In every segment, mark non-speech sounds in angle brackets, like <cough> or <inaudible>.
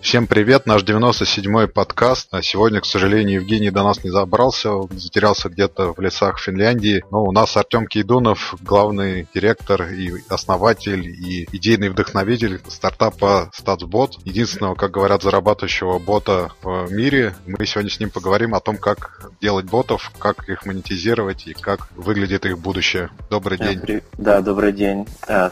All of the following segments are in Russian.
Всем привет, наш 97-й подкаст. А сегодня, к сожалению, Евгений до нас не забрался, он затерялся где-то в лесах Финляндии. Но у нас Артем Кейдунов, главный директор и основатель и идейный вдохновитель стартапа StatsBot, единственного, как говорят, зарабатывающего бота в мире. Мы сегодня с ним поговорим о том, как делать ботов, как их монетизировать и как выглядит их будущее. Добрый день. Да, добрый день.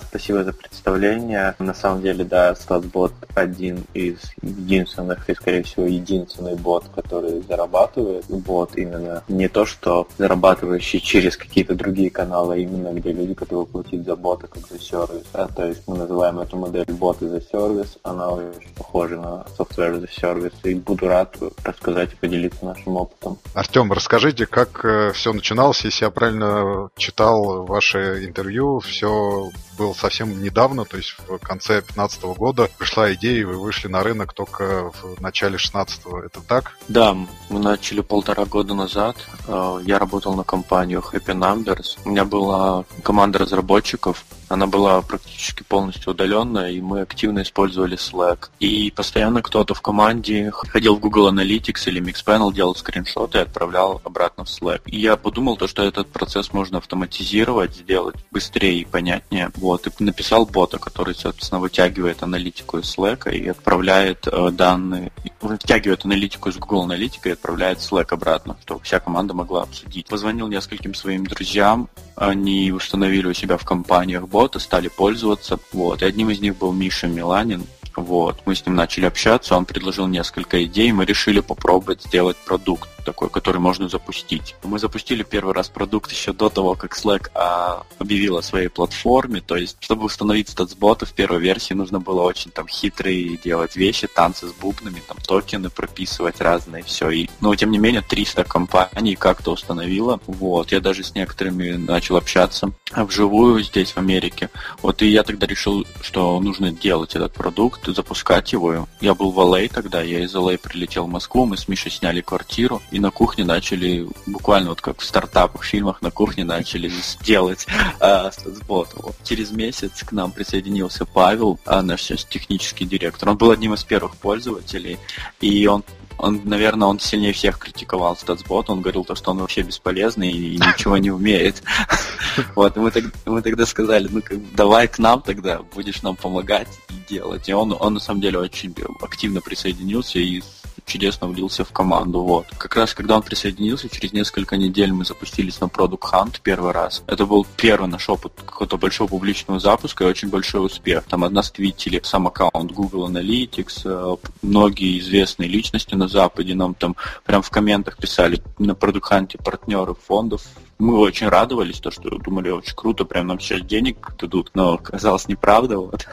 Спасибо за представление. На самом деле, да, StatsBot один из единственных и, скорее всего, единственный бот, который зарабатывает. Бот именно не то, что зарабатывающий через какие-то другие каналы, а именно где люди, которые платят за бота как за сервис. А, то есть мы называем эту модель боты за сервис. Она очень похожа на software за сервис. И буду рад рассказать и поделиться нашим опытом. Артем, расскажите, как э, все начиналось, если я правильно читал ваше интервью, все было совсем недавно, то есть в конце 2015 года пришла идея, и вы вышли на рынок только в начале 16-го. Это так? Да, мы начали полтора года назад. Э, я работал на компанию Happy Numbers. У меня была команда разработчиков, она была практически полностью удаленная, и мы активно использовали Slack. И постоянно кто-то в команде ходил в Google Analytics или Mixpanel, делал скриншоты и отправлял обратно в Slack. И я подумал, то, что этот процесс можно автоматизировать, сделать быстрее и понятнее. Вот, и написал бота, который, соответственно, вытягивает аналитику из Slack и отправляет э, данные, вытягивает аналитику из Google Analytics и отправляет Slack обратно, чтобы вся команда могла обсудить. Позвонил нескольким своим друзьям, они установили у себя в компаниях бота, стали пользоваться. Вот. И одним из них был Миша Миланин, вот. Мы с ним начали общаться, он предложил несколько идей, мы решили попробовать сделать продукт такой, который можно запустить. Мы запустили первый раз продукт еще до того, как Slack а, объявил о своей платформе, то есть, чтобы установить статсботы в первой версии, нужно было очень там хитрые делать вещи, танцы с бубнами, там токены прописывать разные, все. И, но, тем не менее, 300 компаний как-то установило. Вот, я даже с некоторыми начал общаться вживую здесь, в Америке. Вот, и я тогда решил, что нужно делать этот продукт, запускать его. Я был в LA а тогда, я из LA а прилетел в Москву, мы с Мишей сняли квартиру, и на кухне начали, буквально вот как в стартапах, фильмах, на кухне начали делать э, статсбот. Вот. Через месяц к нам присоединился Павел, э, наш технический директор. Он был одним из первых пользователей, и он он, наверное, он сильнее всех критиковал статсбот, он говорил то, что он вообще бесполезный и <laughs> ничего не умеет. Вот, и мы, мы тогда сказали, ну, давай к нам тогда, будешь нам помогать и делать. И он, он на самом деле очень активно присоединился и чудесно влился в команду. Вот. Как раз когда он присоединился, через несколько недель мы запустились на Product Hunt первый раз. Это был первый наш опыт какого-то большого публичного запуска и очень большой успех. Там от нас твитили сам аккаунт Google Analytics, э, многие известные личности на Западе нам там прям в комментах писали на Product Hunt партнеры фондов мы очень радовались, то, что думали, очень круто, прям нам сейчас денег дадут, но оказалось неправда. Вот.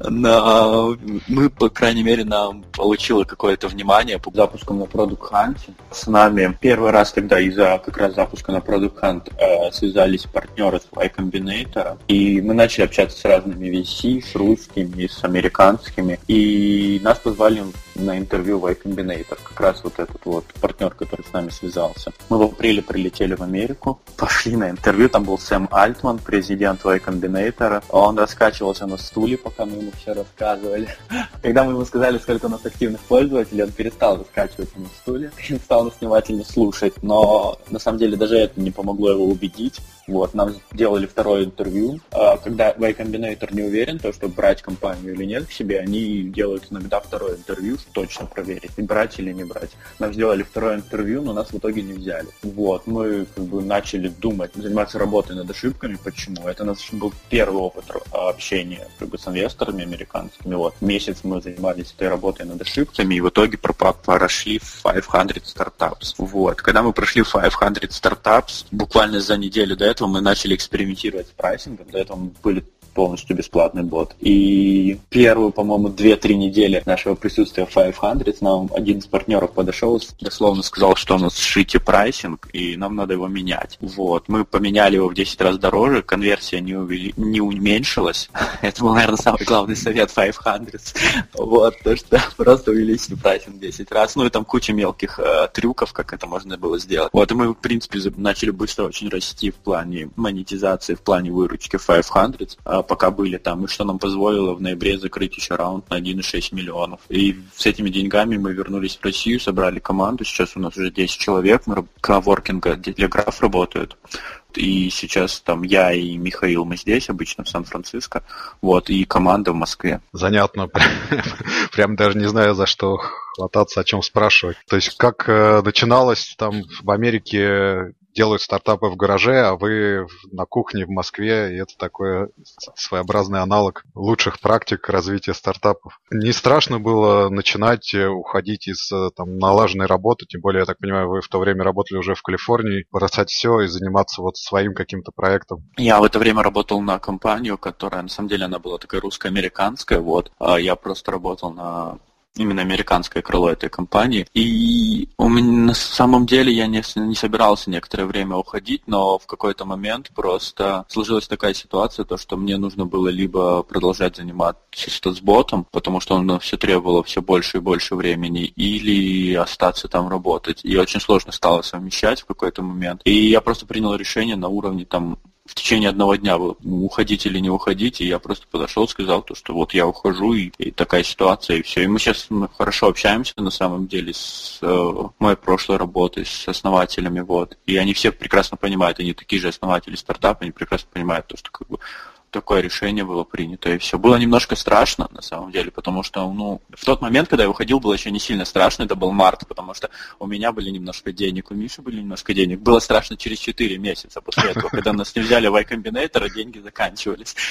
<laughs> Но мы, по крайней мере, нам получило какое-то внимание по запуску на Product Hunt. С нами первый раз тогда из-за как раз запуска на Product Hunt э, связались партнеры с Y Combinator, и мы начали общаться с разными VC, с русскими, с американскими, и нас позвали на интервью в Y Combinator, как раз вот этот вот партнер, который с нами связался. Мы в апреле прилетели в Америку, пошли на интервью, там был Сэм Альтман, президент Y Combinator, он раскачивался на стуле, пока мы ему все рассказывали. <laughs> Когда мы ему сказали, сколько у нас активных пользователей, он перестал раскачиваться на стуле <laughs> и стал нас внимательно слушать, но на самом деле даже это не помогло его убедить. Вот, нам сделали второе интервью. А, когда Y Combinator не уверен, то, что брать компанию или нет к себе, они делают иногда второе интервью, точно проверить, брать или не брать. Нам сделали второе интервью, но нас в итоге не взяли. Вот, мы как бы начали думать, заниматься работой над ошибками. Почему? Это наш был первый опыт общения как бы, с инвесторами американскими. Вот, месяц мы занимались этой работой над ошибками, и в итоге прошли 500 стартапс. Вот, когда мы прошли 500 стартапс, буквально за неделю до этого мы начали экспериментировать с прайсингом. До этого были полностью бесплатный бот. И первую, по-моему, 2-3 недели нашего присутствия в 500 нам один из партнеров подошел, дословно сказал, что у нас shitty pricing, и нам надо его менять. Вот. Мы поменяли его в 10 раз дороже, конверсия не, увели... не уменьшилась. <laughs> Это был, наверное, самый главный совет 500. Вот, то, что просто увеличили pricing 10 раз. Ну и там куча мелких э, трюков, как это можно было сделать. Вот, и мы, в принципе, начали быстро очень расти в плане монетизации, в плане выручки 500. Пока были там, и что нам позволило в ноябре закрыть еще раунд на 1,6 миллионов. И с этими деньгами мы вернулись в Россию, собрали команду, сейчас у нас уже 10 человек, мы в коворкинге Телеграф работают. И сейчас там я и Михаил, мы здесь обычно в Сан-Франциско, вот, и команда в Москве. Занятно. <laughs> Прям даже не знаю, за что хвататься, о чем спрашивать. То есть, как э, начиналось там в Америке делают стартапы в гараже, а вы на кухне в Москве, и это такой своеобразный аналог лучших практик развития стартапов. Не страшно было начинать э, уходить из э, там, налаженной работы, тем более, я так понимаю, вы в то время работали уже в Калифорнии, бросать все и заниматься вот своим каким-то проектом. Я в это время работал на компанию, которая, на самом деле, она была такая русско-американская, вот. А я просто работал на именно американское крыло этой компании. И у меня, на самом деле я не, не собирался некоторое время уходить, но в какой-то момент просто сложилась такая ситуация, то, что мне нужно было либо продолжать заниматься с ботом, потому что он все требовало все больше и больше времени, или остаться там работать. И очень сложно стало совмещать в какой-то момент. И я просто принял решение на уровне там в течение одного дня было, уходить или не уходить, и я просто подошел, сказал то, что вот я ухожу, и, и такая ситуация, и все. И мы сейчас хорошо общаемся, на самом деле, с э, моей прошлой работой, с основателями, вот. И они все прекрасно понимают, они такие же основатели стартапа, они прекрасно понимают то, что как бы такое решение было принято, и все. Было немножко страшно, на самом деле, потому что, ну, в тот момент, когда я уходил, было еще не сильно страшно, это был март, потому что у меня были немножко денег, у Миши были немножко денег. Было страшно через 4 месяца после этого, когда нас не взяли в iCombinator, а деньги заканчивались. <laughs>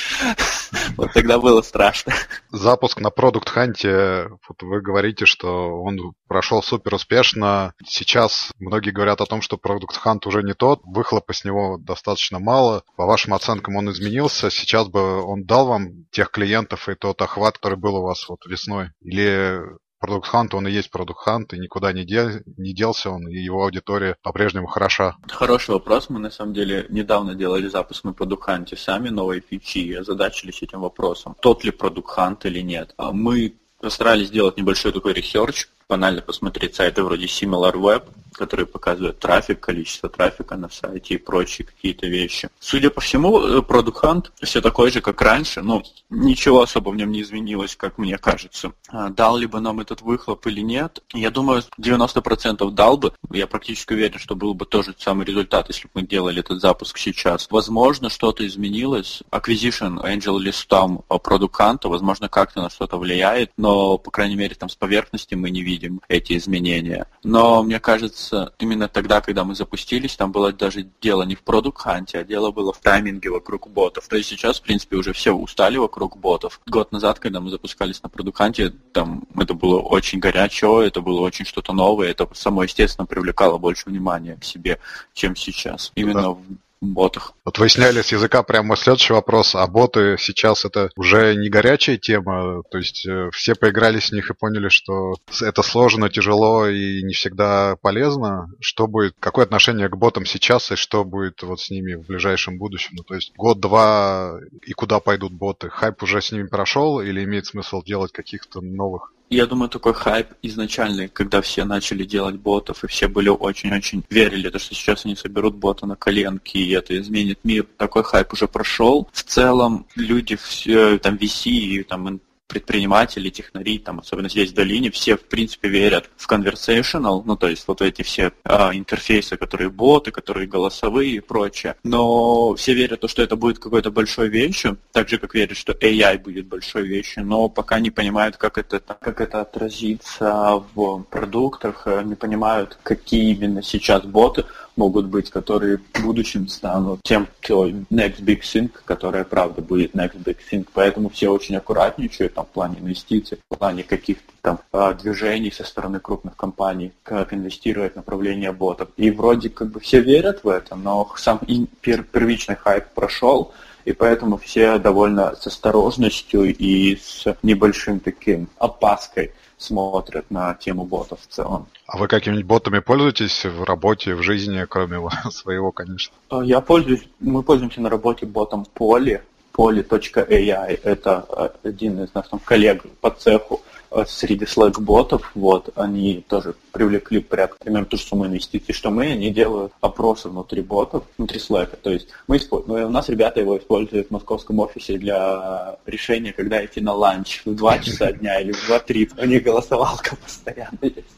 Вот тогда было страшно. Запуск на продукт ханте вот вы говорите, что он прошел супер успешно. Сейчас многие говорят о том, что продукт хант уже не тот, выхлопа с него достаточно мало. По вашим оценкам он изменился. Сейчас сейчас бы он дал вам тех клиентов и тот охват, который был у вас вот весной? Или Продукт Хант, он и есть Продукт Хант, и никуда не, дел, не делся он, и его аудитория по-прежнему хороша. Хороший вопрос. Мы, на самом деле, недавно делали запуск на Продукт Ханте сами, новые фичи, и озадачились этим вопросом. Тот ли Продукт Хант или нет. А мы постарались сделать небольшой такой research, банально посмотреть сайты вроде SimilarWeb, которые показывают трафик, количество трафика на сайте и прочие какие-то вещи. Судя по всему, э, Product Hunt все такой же, как раньше, но ничего особо в нем не изменилось, как мне кажется. А, дал ли бы нам этот выхлоп или нет? Я думаю, 90% дал бы. Я практически уверен, что был бы тот же самый результат, если бы мы делали этот запуск сейчас. Возможно, что-то изменилось. Acquisition AngelList 'ом Product Hunt, возможно, как-то на что-то влияет, но, по крайней мере, там с поверхности мы не видим эти изменения. Но мне кажется, именно тогда, когда мы запустились, там было даже дело не в продукт-ханте, а дело было в тайминге вокруг ботов. То есть сейчас, в принципе, уже все устали вокруг ботов. Год назад, когда мы запускались на продукт-ханте, там это было очень горячо, это было очень что-то новое, это само, естественно, привлекало больше внимания к себе, чем сейчас. Именно да ботах. Вот вы сняли с языка прямо следующий вопрос. А боты сейчас это уже не горячая тема? То есть э, все поиграли с них и поняли, что это сложно, тяжело и не всегда полезно? Что будет, какое отношение к ботам сейчас и что будет вот с ними в ближайшем будущем? Ну, то есть год-два и куда пойдут боты? Хайп уже с ними прошел или имеет смысл делать каких-то новых? Я думаю, такой хайп изначальный, когда все начали делать ботов, и все были очень-очень верили, то, что сейчас они соберут бота на коленки, и это изменит мир. Такой хайп уже прошел. В целом люди, все, там, VC и там предприниматели, технари, там, особенно здесь в долине, все, в принципе, верят в conversational, ну, то есть вот эти все а, интерфейсы, которые боты, которые голосовые и прочее. Но все верят, что это будет какой-то большой вещью, так же, как верят, что AI будет большой вещью, но пока не понимают, как это, как это отразится в продуктах, не понимают, какие именно сейчас боты могут быть, которые в будущем станут тем, кто next big thing, которая правда будет next big thing. Поэтому все очень аккуратничают там, в плане инвестиций, в плане каких-то там а, движений со стороны крупных компаний, как инвестировать в направление ботов. И вроде как бы все верят в это, но сам первичный хайп прошел, и поэтому все довольно с осторожностью и с небольшим таким опаской смотрят на тему ботов в целом. А вы какими-нибудь ботами пользуетесь в работе, в жизни, кроме <laughs> своего, конечно? А, я пользуюсь, мы пользуемся на работе ботом Poly, poly.ai, это а, один из наших коллег по цеху среди Slack-ботов, вот, они тоже привлекли порядка примерно ту же сумму инвестиций, что мы, они делают опросы внутри ботов, внутри Slack. То есть мы используем, ну, у нас ребята его используют в московском офисе для решения, когда идти на ланч в 2 часа дня или в 2-3. У них голосовалка <laughs> постоянно есть.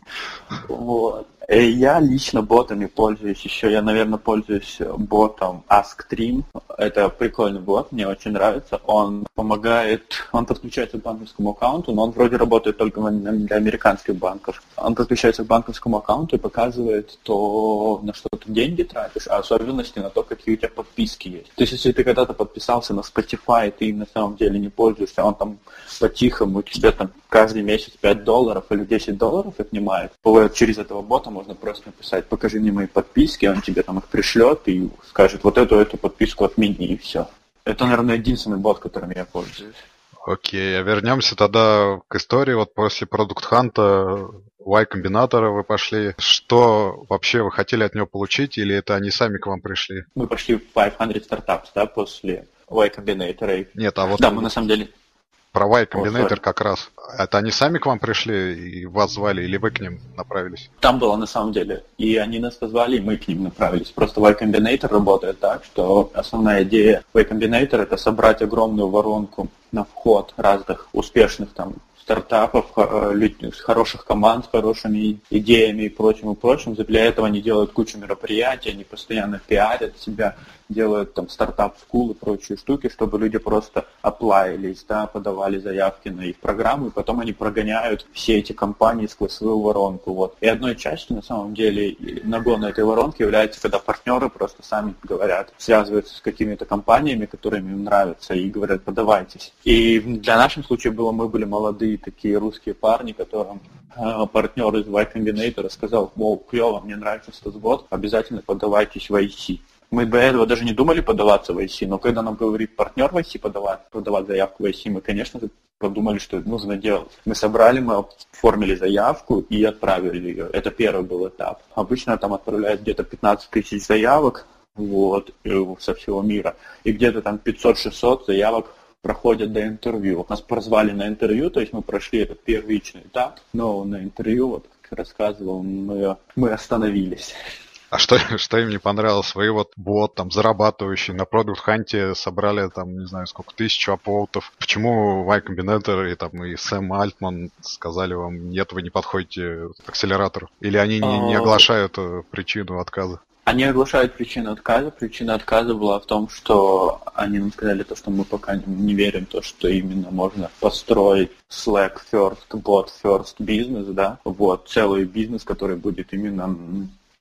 Вот. Э, я лично ботами пользуюсь еще. Я, наверное, пользуюсь ботом AskTrim. Это прикольный бот, мне очень нравится. Он помогает, он подключается к банковскому аккаунту, но он вроде работает только для американских банков. Он подключается к банковскому аккаунту и показывает то, на что ты деньги тратишь, а особенности на то, какие у тебя подписки есть. То есть, если ты когда-то подписался на Spotify, ты им на самом деле не пользуешься, он там по-тихому тебе там каждый месяц 5 долларов или 10 долларов отнимает, через этого бота можно просто написать, покажи мне мои подписки, он тебе там их пришлет и скажет, вот эту, эту подписку отмени и все. Это, наверное, единственный бот, которым я пользуюсь. Окей, а вернемся тогда к истории. Вот после продукт ханта Y-комбинатора вы пошли. Что вообще вы хотели от него получить, или это они сами к вам пришли? Мы пошли в 500 Startups, да, после Y-комбинатора. Нет, а вот... Да, мы на самом деле про Y Combinator как раз. Это они сами к вам пришли и вас звали, или вы к ним направились? Там было на самом деле. И они нас позвали, и мы к ним направились. Просто Y Combinator работает так, что основная идея Y Combinator это собрать огромную воронку на вход разных успешных там стартапов, э, хороших команд с хорошими идеями и прочим и прочим. Для этого они делают кучу мероприятий, они постоянно пиарят себя, делают там стартап-скул и прочие штуки, чтобы люди просто оплавились, да, подавали заявки на их программу, и потом они прогоняют все эти компании сквозь свою воронку. Вот. И одной частью, на самом деле, нагона этой воронки является, когда партнеры просто сами говорят, связываются с какими-то компаниями, которыми им нравятся, и говорят, подавайтесь. И для нашем случая было, мы были молодые такие русские парни, которым э, партнер из Y Combinator сказал, вау, клево, мне нравится статбот, обязательно подавайтесь в IT. Мы до этого даже не думали подаваться в IC, но когда нам говорит партнер в IC подавать, подавать заявку в IC, мы, конечно подумали, что это нужно делать. Мы собрали, мы оформили заявку и отправили ее. Это первый был этап. Обычно там отправляют где-то 15 тысяч заявок вот, со всего мира. И где-то там 500-600 заявок проходят до интервью. Нас прозвали на интервью, то есть мы прошли этот первичный этап, но на интервью, вот как рассказывал, мы, мы остановились. А что, <laughs> что им не понравилось? Вы вот бот там зарабатывающий на продукт ханте собрали там, не знаю, сколько тысяч апоутов. Почему Y Combinator и там и Сэм Альтман сказали вам, нет, вы не подходите к акселератору? Или они не, не а, оглашают э, причину отказа? Они оглашают причину отказа. Причина отказа была в том, что они нам сказали то, что мы пока не верим, то, что именно можно построить Slack first, bot first бизнес, да, вот, целый бизнес, который будет именно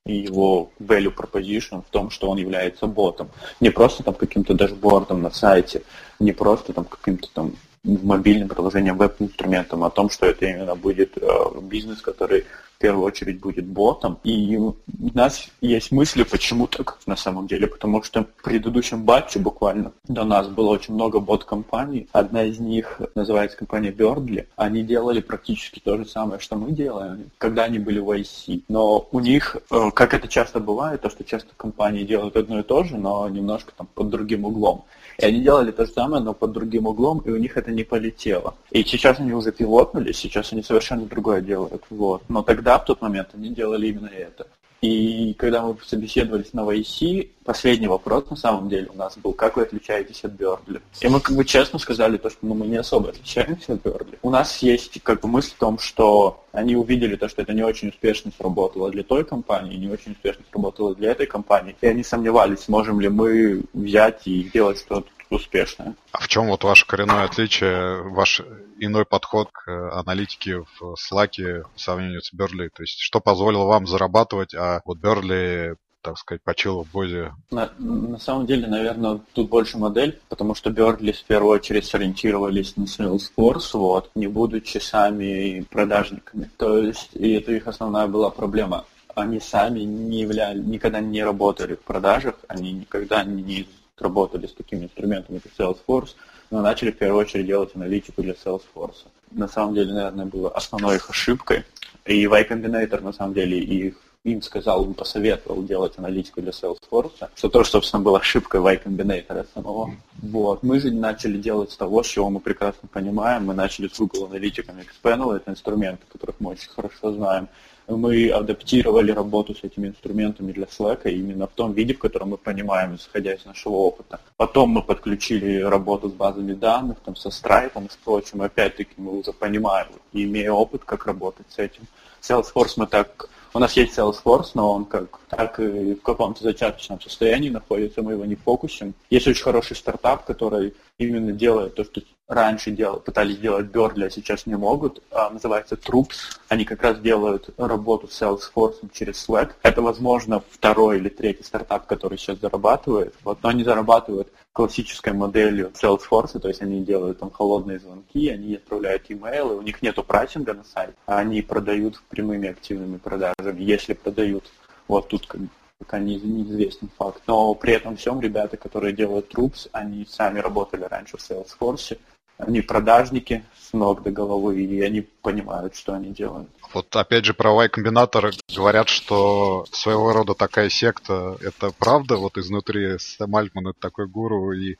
и его value proposition в том, что он является ботом. Не просто там каким-то дашбордом на сайте, не просто там каким-то там мобильным приложением, веб-инструментом, а о том, что это именно будет э, бизнес, который первую очередь будет ботом. И у нас есть мысли, почему так на самом деле, потому что в предыдущем батче буквально до нас было очень много бот-компаний. Одна из них называется компания Birdly. Они делали практически то же самое, что мы делаем, когда они были в IC. Но у них, э, как это часто бывает, то, что часто компании делают одно и то же, но немножко там под другим углом. И они делали то же самое, но под другим углом, и у них это не полетело. И сейчас они уже пилотнули, сейчас они совершенно другое делают. Вот. Но тогда, в тот момент, они делали именно это. И когда мы собеседовались на VC, последний вопрос на самом деле у нас был, как вы отличаетесь от Бердли? И мы как бы честно сказали то, что ну, мы не особо отличаемся от Бердли. У нас есть как бы мысль в том, что они увидели то, что это не очень успешно сработало для той компании, не очень успешно сработало для этой компании, и они сомневались, сможем ли мы взять и сделать что-то успешное. А в чем вот ваше коренное отличие, ваш иной подход к аналитике в Slack в сравнении с Берли? То есть, что позволило вам зарабатывать, а вот Берли так сказать, почил в Бозе? На, на самом деле, наверное, тут больше модель, потому что Берли в первую очередь сориентировались на Salesforce, вот, не будучи сами продажниками. То есть, и это их основная была проблема. Они сами не являли, никогда не работали в продажах, они никогда не работали с такими инструментами, как Salesforce, но начали в первую очередь делать аналитику для Salesforce. На самом деле, наверное, было основной их ошибкой. И Y Combinator, на самом деле, их им сказал, им посоветовал делать аналитику для Salesforce, что тоже, собственно, была ошибкой Y Combinator самого. Вот. Мы же начали делать с того, чего мы прекрасно понимаем. Мы начали с Google Analytics Xpanel, это инструменты, которых мы очень хорошо знаем мы адаптировали работу с этими инструментами для Slack именно в том виде, в котором мы понимаем, исходя из нашего опыта. Потом мы подключили работу с базами данных, там, со Stripe и с прочим. Опять-таки мы уже понимаем, имея опыт, как работать с этим. Salesforce мы так у нас есть Salesforce, но он как так и в каком-то зачаточном состоянии находится, мы его не фокусим. Есть очень хороший стартап, который именно делает то, что раньше дел, пытались делать Birdly, а сейчас не могут. А, называется Troops. Они как раз делают работу с Salesforce через Slack. Это, возможно, второй или третий стартап, который сейчас зарабатывает. Вот, но они зарабатывают классической моделью Salesforce, то есть они делают там холодные звонки, они отправляют имейлы, у них нету прайсинга на сайт, а они продают прямыми активными продажами, если продают. Вот тут как пока не, неизвестен факт. Но при этом всем ребята, которые делают Troops, они сами работали раньше в Salesforce, они продажники с ног до головы, и они понимают, что они делают. Вот опять же про Y-комбинатор говорят, что своего рода такая секта, это правда, вот изнутри Сэм Альтман это такой гуру, и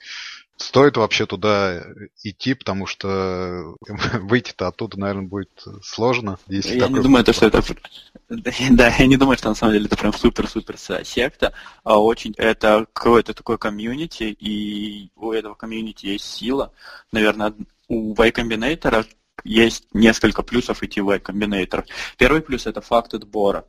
стоит вообще туда идти, потому что <laughs> выйти-то оттуда, наверное, будет сложно. Если я не думаю, то, что это... Да, я не думаю, что на самом деле это прям супер-супер секта, а очень это какое-то такое комьюнити, и у этого комьюнити есть сила. Наверное, у Y Combinator есть несколько плюсов идти в Y Combinator. Первый плюс – это факт отбора.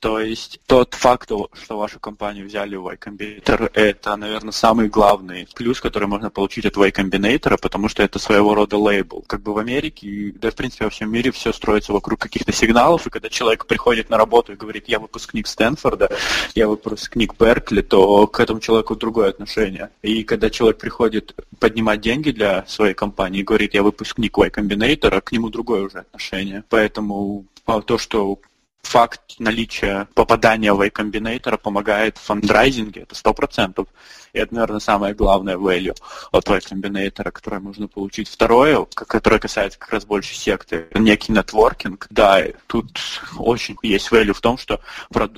То есть тот факт, что вашу компанию взяли в Y Combinator, это, наверное, самый главный плюс, который можно получить от Y Combinator, потому что это своего рода лейбл. Как бы в Америке, да в принципе во всем мире все строится вокруг каких-то сигналов, и когда человек приходит на работу и говорит, я выпускник Стэнфорда, я выпускник Беркли, то к этому человеку другое отношение. И когда человек приходит поднимать деньги для своей компании и говорит, я выпускник Y Combinator, к нему другое уже отношение. Поэтому то, что факт наличия попадания в Y-комбинатора помогает в фандрайзинге, это сто процентов. И это, наверное, самое главное value от Y-комбинатора, которое можно получить. Второе, которое касается как раз больше секты, некий нетворкинг. Да, тут очень есть value в том, что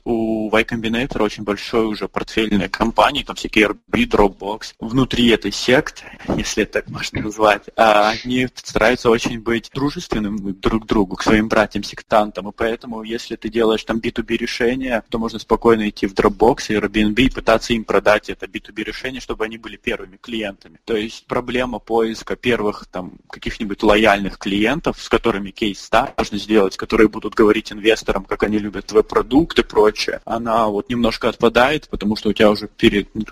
у Y-комбинатора очень большой уже портфельные компании, там всякие Airbnb, Dropbox. Внутри этой секты, если это так можно назвать, а они стараются очень быть дружественным друг к другу, к своим братьям-сектантам. И поэтому, если ты делаешь там B2B решение, то можно спокойно идти в Dropbox и Airbnb и пытаться им продать это B2B решение, чтобы они были первыми клиентами. То есть проблема поиска первых там каких-нибудь лояльных клиентов, с которыми кейс можно сделать, которые будут говорить инвесторам, как они любят твой продукт и прочее, она вот немножко отпадает, потому что у тебя уже перед ну,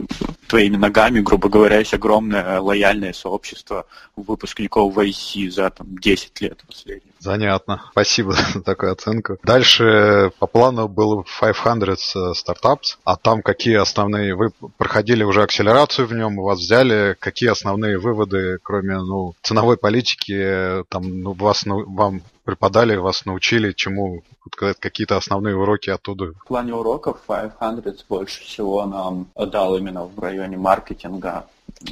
твоими ногами, грубо говоря, есть огромное лояльное сообщество выпускников в IC за там 10 лет последних. Занятно. Спасибо <laughs> за такую оценку. Дальше по плану был 500 Startups, а там какие основные... Вы проходили уже акселерацию в нем, вас взяли. Какие основные выводы, кроме ну, ценовой политики, там ну, вас, ну, вам преподали, вас научили, чему какие-то основные уроки оттуда? В плане уроков 500 больше всего нам дал именно в районе маркетинга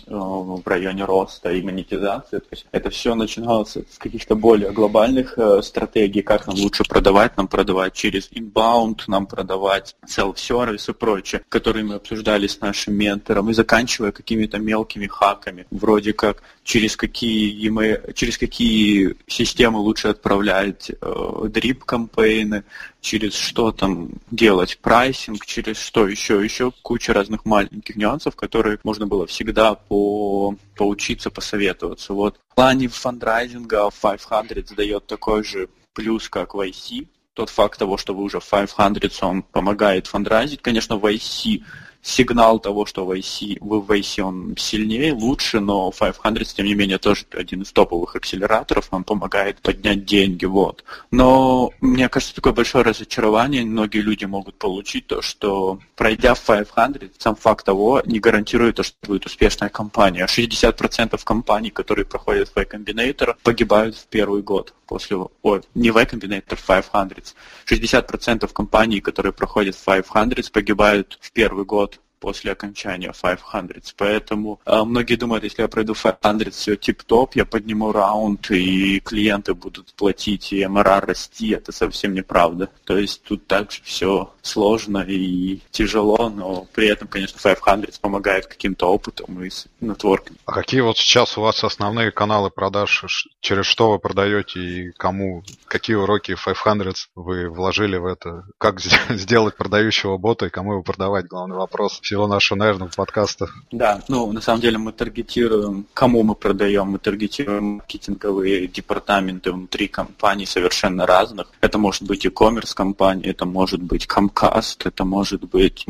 в районе роста и монетизации. То есть это все начиналось с каких-то более глобальных э, стратегий, как нам лучше продавать, нам продавать через inbound, нам продавать self-service и прочее, которые мы обсуждали с нашим ментором, и заканчивая какими-то мелкими хаками, вроде как через какие, мы, через какие системы лучше отправлять э, дрип-кампейны, через что там делать прайсинг, через что еще, еще куча разных маленьких нюансов, которые можно было всегда по, поучиться, посоветоваться. Вот в плане фандрайзинга 500 дает такой же плюс, как в IC. Тот факт того, что вы уже 500, он помогает фандрайзить. Конечно, в IC сигнал того, что в IC, в IC он сильнее, лучше, но 500, тем не менее, тоже один из топовых акселераторов, он помогает поднять деньги, вот. Но мне кажется, такое большое разочарование многие люди могут получить, то, что пройдя в 500, сам факт того не гарантирует, то, что будет успешная компания. 60% компаний, которые проходят в Y-Combinator, погибают в первый год после, ой, не Y Combinator, 500. 60% компаний, которые проходят 500, погибают в первый год после окончания 500. Поэтому э, многие думают, если я пройду 500, все тип-топ, я подниму раунд, и клиенты будут платить, и MRR расти. Это совсем неправда. То есть тут также все сложно и тяжело, но при этом, конечно, 500 помогает каким-то опытом и нетворком. А какие вот сейчас у вас основные каналы продаж? Через что вы продаете и кому? Какие уроки 500 вы вложили в это? Как <laughs> сделать продающего бота и кому его продавать? Главный вопрос всего нашего, наверное, подкаста. Да, ну, на самом деле мы таргетируем, кому мы продаем, мы таргетируем маркетинговые департаменты внутри компаний совершенно разных. Это может быть e-commerce компания, это может быть Comcast, это может быть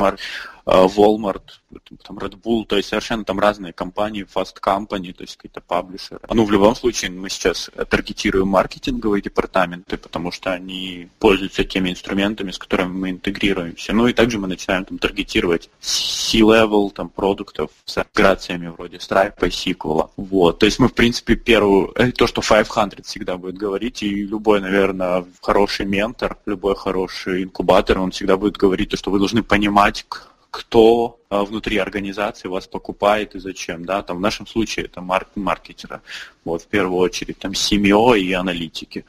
Walmart, там Red Bull, то есть совершенно там разные компании, fast company, то есть какие-то паблишеры. Ну, в любом случае, мы сейчас таргетируем маркетинговые департаменты, потому что они пользуются теми инструментами, с которыми мы интегрируемся. Ну и также мы начинаем там таргетировать C-level там продуктов с интеграциями вроде Stripe и SQL. Вот. То есть мы, в принципе, первую, это то, что 500 всегда будет говорить, и любой, наверное, хороший ментор, любой хороший инкубатор, он всегда будет говорить то, что вы должны понимать, кто а, внутри организации вас покупает и зачем, да, там в нашем случае это марк маркетера, вот в первую очередь там семье и аналитики.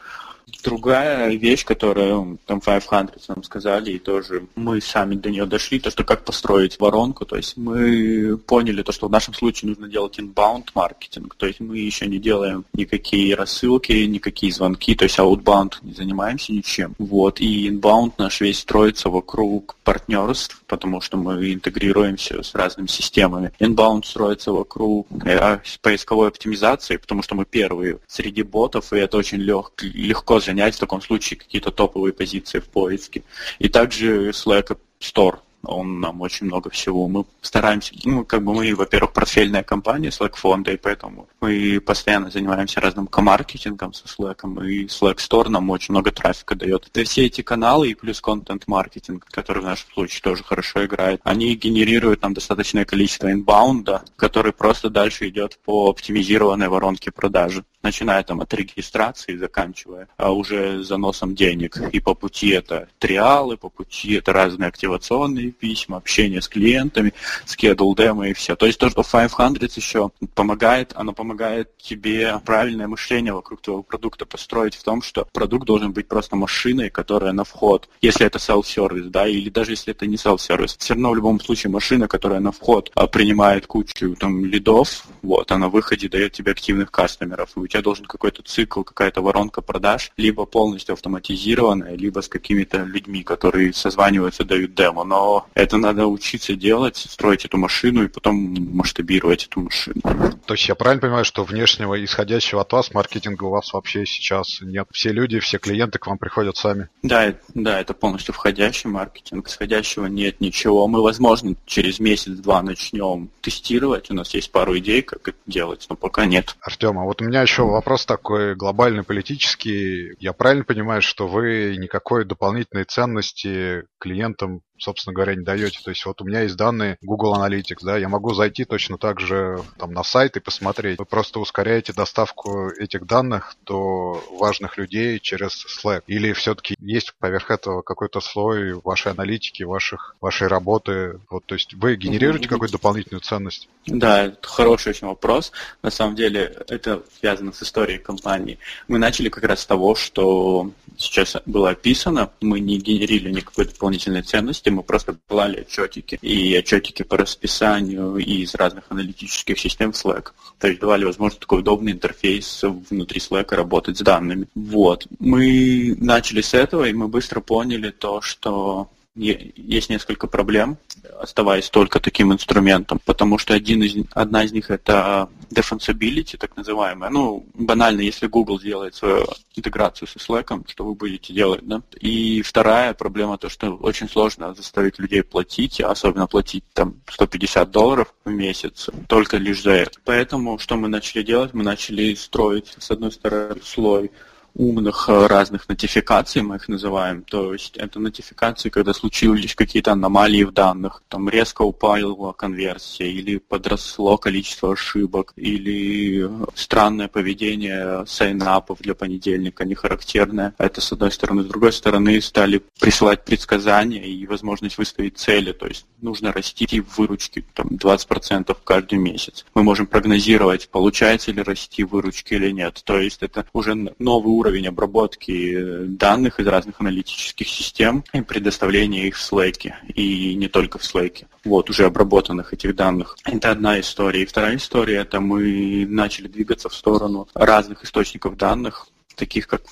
Другая вещь, которую там 500 нам сказали, и тоже мы сами до нее дошли, то, что как построить воронку, то есть мы поняли то, что в нашем случае нужно делать inbound маркетинг, то есть мы еще не делаем никакие рассылки, никакие звонки, то есть outbound не занимаемся ничем. Вот, и inbound наш весь строится вокруг партнерств, потому что мы интегрируемся с разными системами. Inbound строится вокруг э, поисковой оптимизации, потому что мы первые среди ботов, и это очень лег, легко занять в таком случае какие-то топовые позиции в поиске. И также Slack Store он нам очень много всего. Мы стараемся, ну, как бы мы, во-первых, портфельная компания Slack фонда, и поэтому мы постоянно занимаемся разным маркетингом со Slack, и Slack Store нам очень много трафика дает. Это все эти каналы и плюс контент-маркетинг, который в нашем случае тоже хорошо играет, они генерируют нам достаточное количество инбаунда, который просто дальше идет по оптимизированной воронке продажи начиная там от регистрации, заканчивая а уже заносом денег. И по пути это триалы, по пути это разные активационные письма, общение с клиентами, schedule демо и все. То есть то, что 500 еще помогает, оно помогает тебе правильное мышление вокруг твоего продукта построить в том, что продукт должен быть просто машиной, которая на вход, если это self-service, да, или даже если это не self-service, все равно в любом случае машина, которая на вход а, принимает кучу там лидов, вот, а на выходе дает тебе активных кастомеров, и у тебя должен какой-то цикл, какая-то воронка продаж, либо полностью автоматизированная, либо с какими-то людьми, которые созваниваются, дают демо. Но это надо учиться делать, строить эту машину и потом масштабировать эту машину. То есть я правильно понимаю, что внешнего исходящего от вас маркетинга у вас вообще сейчас нет? Все люди, все клиенты к вам приходят сами? Да, да, это полностью входящий маркетинг. Исходящего нет ничего. Мы, возможно, через месяц-два начнем тестировать. У нас есть пару идей, как это делать, но пока нет. Артем, а вот у меня еще вопрос такой глобальный политический. Я правильно понимаю, что вы никакой дополнительной ценности клиентам собственно говоря, не даете. То есть вот у меня есть данные Google Analytics, да, я могу зайти точно так же там на сайт и посмотреть. Вы просто ускоряете доставку этих данных до важных людей через Slack. Или все-таки есть поверх этого какой-то слой вашей аналитики, ваших, вашей работы? Вот, то есть вы генерируете какую-то дополнительную ценность? Да, это хороший очень вопрос. На самом деле это связано с историей компании. Мы начали как раз с того, что сейчас было описано. Мы не генерили никакой дополнительной ценности, мы просто клали отчетики, и отчетики по расписанию и из разных аналитических систем Slack. То есть давали возможность такой удобный интерфейс внутри Slack работать с данными. Вот. Мы начали с этого, и мы быстро поняли то, что есть несколько проблем, оставаясь только таким инструментом, потому что один из, одна из них это defensibility, так называемая. Ну, банально, если Google сделает свою интеграцию со Slack, что вы будете делать, да? И вторая проблема то, что очень сложно заставить людей платить, особенно платить там 150 долларов в месяц, только лишь за это. Поэтому что мы начали делать? Мы начали строить, с одной стороны, слой умных э, разных нотификаций, мы их называем. То есть это нотификации, когда случились какие-то аномалии в данных, там резко упала конверсия, или подросло количество ошибок, или странное поведение сайнапов для понедельника, не характерное. Это с одной стороны. С другой стороны, стали присылать предсказания и возможность выставить цели. То есть нужно расти в выручке там, 20% каждый месяц. Мы можем прогнозировать, получается ли расти выручки или нет. То есть это уже новый уровень обработки э, данных из разных аналитических систем и предоставления их в Slack. И не только в Slack. Вот, уже обработанных этих данных. Это одна история. И вторая история, это мы начали двигаться в сторону разных источников данных, таких как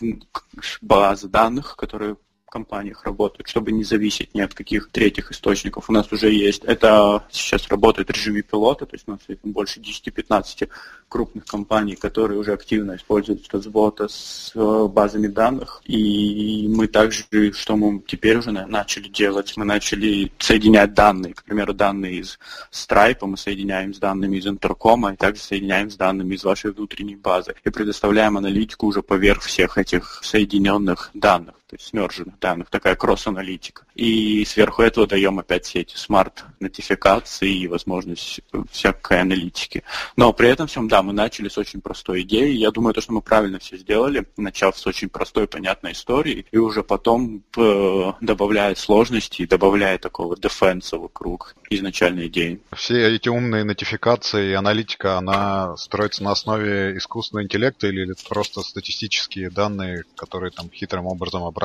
базы данных, которые компаниях работают, чтобы не зависеть ни от каких третьих источников. У нас уже есть, это сейчас работает в режиме пилота, то есть у нас больше 10-15 крупных компаний, которые уже активно используют статсбота с э, базами данных. И мы также, что мы теперь уже начали делать, мы начали соединять данные, к примеру, данные из Stripe мы соединяем с данными из Интеркома, и также соединяем с данными из вашей внутренней базы. И предоставляем аналитику уже поверх всех этих соединенных данных то есть смерженных данных, такая кросс-аналитика. И сверху этого даем опять все эти смарт-нотификации и возможность всякой аналитики. Но при этом всем, да, мы начали с очень простой идеи. Я думаю, то, что мы правильно все сделали, начав с очень простой, понятной истории, и уже потом э, добавляя сложности, добавляя такого дефенса вокруг изначальной идеи. Все эти умные нотификации и аналитика, она строится на основе искусственного интеллекта или просто статистические данные, которые там хитрым образом обрабатываются?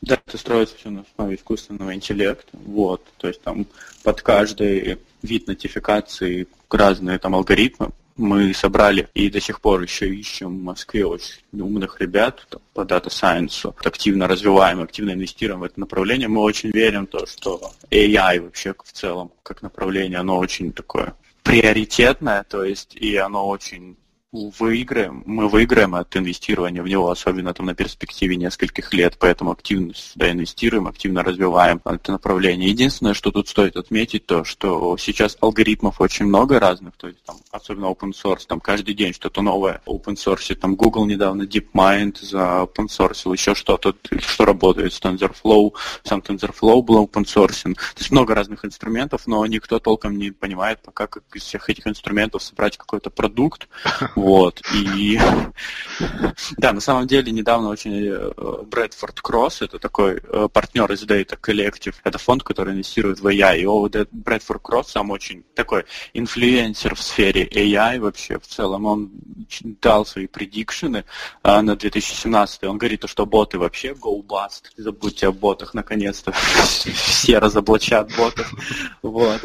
Да, это строится все на основе искусственного интеллекта. Вот. То есть там под каждый вид нотификации разные там алгоритмы мы собрали и до сих пор еще ищем в Москве очень умных ребят там, по Data Science, активно развиваем, активно инвестируем в это направление. Мы очень верим в то, что AI вообще в целом как направление, оно очень такое приоритетное, то есть и оно очень выиграем, мы выиграем от инвестирования в него, особенно там на перспективе нескольких лет, поэтому активно сюда инвестируем, активно развиваем это направление. Единственное, что тут стоит отметить, то, что сейчас алгоритмов очень много разных, то есть там, особенно open source, там каждый день что-то новое open source, там Google недавно DeepMind за open source, еще что-то, что работает с TensorFlow, сам TensorFlow был open source. То есть много разных инструментов, но никто толком не понимает пока, как из всех этих инструментов собрать какой-то продукт, <laughs> Вот. И <laughs> да, на самом деле недавно очень Брэдфорд Кросс, это такой э, партнер из Data Collective, это фонд, который инвестирует в AI. И вот Брэдфорд Кросс сам очень такой инфлюенсер в сфере AI вообще в целом. Он дал свои предикшены а, на 2017. Он говорит, что боты вообще go bust. Забудьте о ботах, наконец-то. <laughs> Все разоблачат ботов. Вот.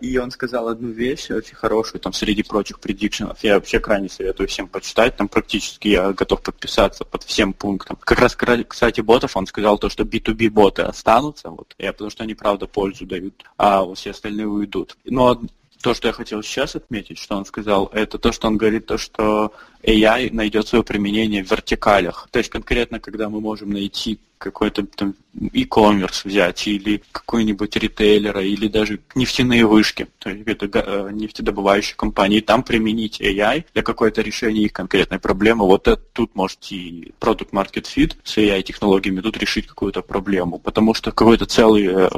И он сказал одну вещь очень хорошую, там, среди прочих предикшенов. Я вообще крайне советую всем почитать. Там практически я готов подписаться под всем пунктам. Как раз, кстати, ботов он сказал то, что B2B боты останутся, вот, я, потому что они, правда, пользу дают, а все остальные уйдут. Но то, что я хотел сейчас отметить, что он сказал, это то, что он говорит, то, что AI найдет свое применение в вертикалях. То есть конкретно, когда мы можем найти какой-то там e-commerce взять, или какой-нибудь ритейлера, или даже нефтяные вышки, то есть это э, нефтедобывающие компании, там применить AI для какой-то решения их конкретной проблемы. Вот это, тут можете и Product Market Fit с AI-технологиями тут решить какую-то проблему, потому что какой-то целый э,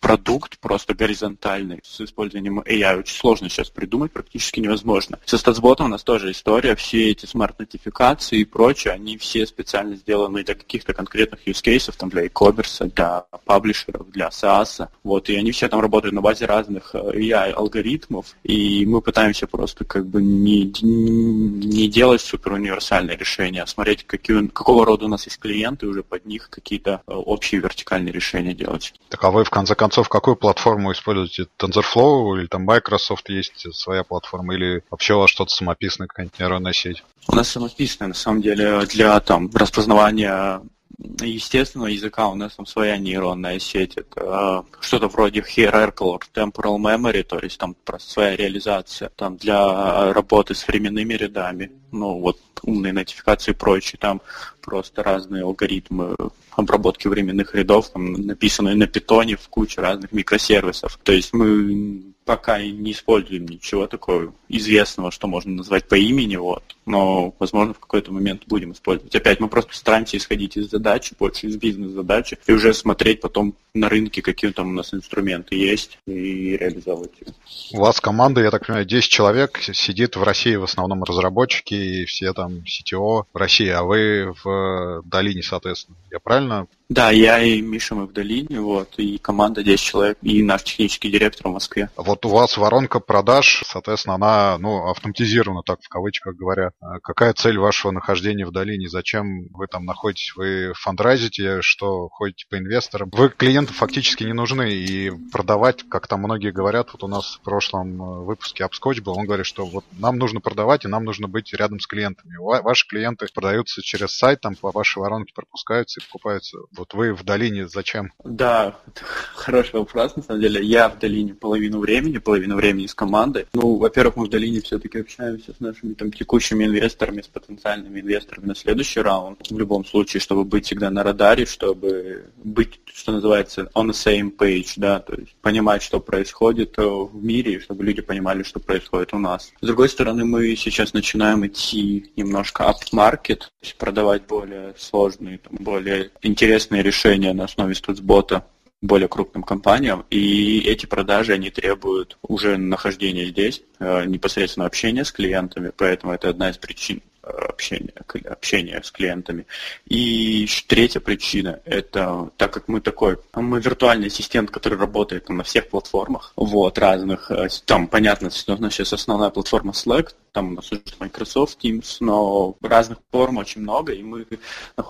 продукт просто горизонтальный с использованием AI очень сложно сейчас придумать, практически невозможно. Со статсботом у нас тоже история, все эти смарт-нотификации и прочее, они все специально сделаны для каких-то конкретных use кейсов, там для e-commerce, для паблишеров, для SaaS. Вот, и они все там работают на базе разных э, AI-алгоритмов, и мы пытаемся просто как бы не, не делать супер универсальные решения, а смотреть, какие, какого рода у нас есть клиенты, уже под них какие-то э, общие вертикальные решения делать. Так а вы в конце концов какую платформу используете? TensorFlow или там Microsoft есть своя платформа, или вообще у вас что-то самописное, какая-нибудь нейронная сеть? У нас самописная, на самом деле, для там распознавания естественного языка у нас там своя нейронная сеть. Это э, что-то вроде hierarchical temporal memory, то есть там просто своя реализация там для работы с временными рядами. Ну, вот умные нотификации и прочее. Там просто разные алгоритмы обработки временных рядов, там, написанные на питоне в куче разных микросервисов. То есть мы пока не используем ничего такого известного, что можно назвать по имени, вот. Но, возможно, в какой-то момент будем использовать. Опять мы просто стараемся исходить из задачи, больше из бизнес-задачи, и уже смотреть потом на рынке, какие там у нас инструменты есть, и реализовывать их. У вас команда, я так понимаю, 10 человек сидит в России в основном разработчики и все там CTO в России, а вы в долине, соответственно. Я правильно да, я и Миша мы в долине, вот, и команда 10 человек, и наш технический директор в Москве. Вот у вас воронка продаж, соответственно, она, ну, автоматизирована, так в кавычках говоря. А какая цель вашего нахождения в долине? Зачем вы там находитесь? Вы фандрайзите, что ходите по инвесторам? Вы клиентам фактически не нужны, и продавать, как там многие говорят, вот у нас в прошлом э, выпуске Апскотч был, он говорит, что вот нам нужно продавать, и нам нужно быть рядом с клиентами. Ваши клиенты продаются через сайт, там по вашей воронке пропускаются и покупаются вот вы в долине зачем? Да, <laughs> хороший вопрос, на самом деле. Я в долине половину времени, половину времени с командой. Ну, во-первых, мы в долине все-таки общаемся с нашими там текущими инвесторами, с потенциальными инвесторами на следующий раунд. В любом случае, чтобы быть всегда на радаре, чтобы быть, что называется, on the same page, да, то есть понимать, что происходит э, в мире, чтобы люди понимали, что происходит у нас. С другой стороны, мы сейчас начинаем идти немножко up market, то есть продавать более сложные, там, более интересные решения на основе студсбота более крупным компаниям, и эти продажи, они требуют уже нахождения здесь, э, непосредственно общения с клиентами, поэтому это одна из причин э, общения, общения с клиентами. И третья причина – это так как мы такой, мы виртуальный ассистент, который работает на всех платформах, вот, разных, э, там, понятно, у нас сейчас основная платформа Slack, там у нас уже Microsoft Teams, но разных форм очень много, и мы,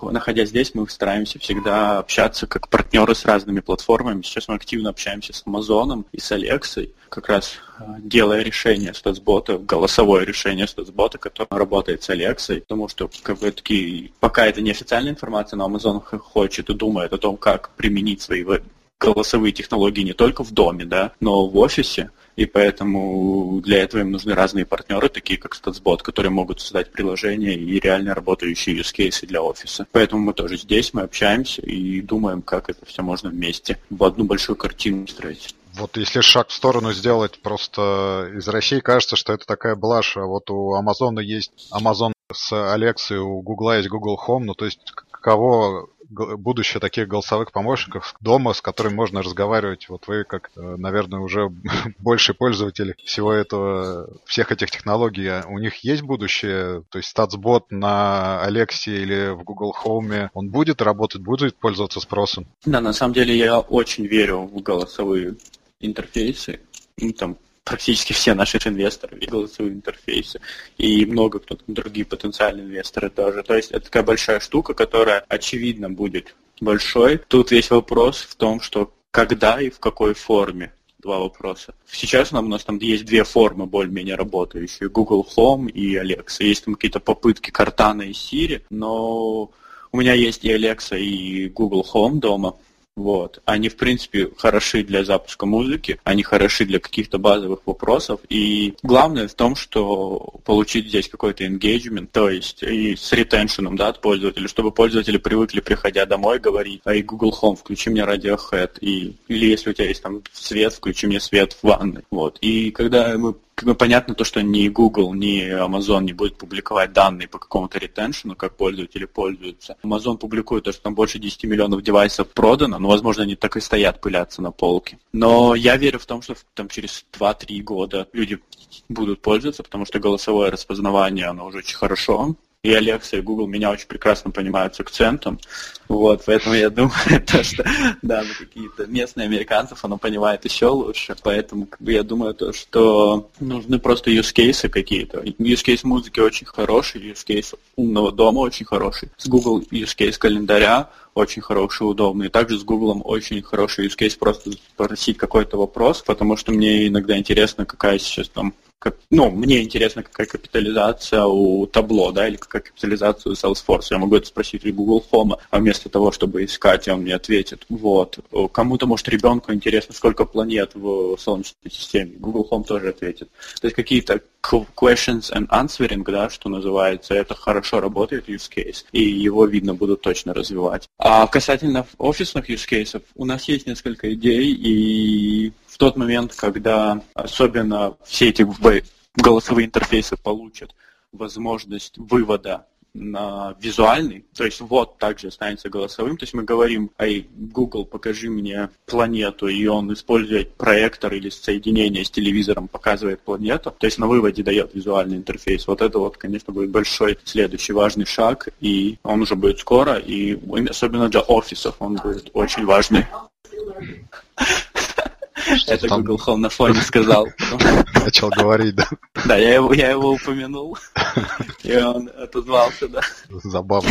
находясь здесь, мы стараемся всегда общаться как партнеры с разными платформами. Сейчас мы активно общаемся с Amazon и с Alexa, как раз э, делая решение статсбота, голосовое решение статсбота, которое работает с Alexa, потому что как бы, такие, пока это не официальная информация, но Amazon хочет и думает о том, как применить свои голосовые технологии не только в доме, да, но в офисе и поэтому для этого им нужны разные партнеры, такие как StatsBot, которые могут создать приложения и реально работающие use cases для офиса. Поэтому мы тоже здесь, мы общаемся и думаем, как это все можно вместе в одну большую картину строить. Вот если шаг в сторону сделать, просто из России кажется, что это такая блажь, а вот у Амазона есть Amazon с Алексой, у Гугла есть Google Home, ну то есть каково будущее таких голосовых помощников дома, с которыми можно разговаривать. Вот вы, как, э, наверное, уже <laughs> больший пользователь всего этого, всех этих технологий, а у них есть будущее? То есть статсбот на Алексе или в Google Home, он будет работать, будет пользоваться спросом? Да, на самом деле я очень верю в голосовые интерфейсы. Ну, там практически все наши инвесторы голосовые интерфейсы, и много кто другие потенциальные инвесторы тоже. То есть это такая большая штука, которая очевидно будет большой. Тут весь вопрос в том, что когда и в какой форме два вопроса. Сейчас у нас там есть две формы более-менее работающие, Google Home и Alexa. Есть там какие-то попытки Cortana и Siri, но у меня есть и Alexa, и Google Home дома. Вот. Они, в принципе, хороши для запуска музыки, они хороши для каких-то базовых вопросов. И главное в том, что получить здесь какой-то engagement, то есть и с ретеншеном да, от пользователя, чтобы пользователи привыкли, приходя домой, говорить, а и Google Home, включи мне Radiohead, и, или если у тебя есть там свет, включи мне свет в ванной. Вот. И когда мы бы понятно то, что ни Google, ни Amazon не будет публиковать данные по какому-то ретеншену, как пользователи пользуются. Amazon публикует то, что там больше 10 миллионов девайсов продано, но, возможно, они так и стоят, пылятся на полке. Но я верю в том, что там через 2-3 года люди будут пользоваться, потому что голосовое распознавание, оно уже очень хорошо, и Alexa, и Google меня очень прекрасно понимают с акцентом. Вот, поэтому я думаю, <laughs> то, что да, ну, какие-то местные американцев оно понимает еще лучше. Поэтому как бы, я думаю, то, что нужны просто use cases какие-то. Use case музыки очень хороший, use case умного дома очень хороший. С Google use case календаря очень хороший, удобный. И также с Google очень хороший use case просто спросить какой-то вопрос, потому что мне иногда интересно, какая сейчас там как, ну, мне интересно, какая капитализация у табло, да, или какая капитализация у Salesforce. Я могу это спросить у Google Home, а вместо того, чтобы искать, он мне ответит. Вот. Кому-то, может, ребенку интересно, сколько планет в Солнечной системе. Google Home тоже ответит. То есть какие-то questions and answering, да, что называется, это хорошо работает use case, и его, видно, будут точно развивать. А касательно офисных use cases, у нас есть несколько идей, и тот момент, когда особенно все эти голосовые интерфейсы получат возможность вывода на визуальный, то есть вот также останется голосовым, то есть мы говорим, эй, Google, покажи мне планету, и он использует проектор или соединение с телевизором, показывает планету, то есть на выводе дает визуальный интерфейс. Вот это вот, конечно, будет большой следующий важный шаг, и он уже будет скоро, и особенно для офисов он будет очень важный. Это там... Google Home на фоне сказал. Начал говорить, да? Да, я его, я его упомянул, и он отозвался, да. Забавно.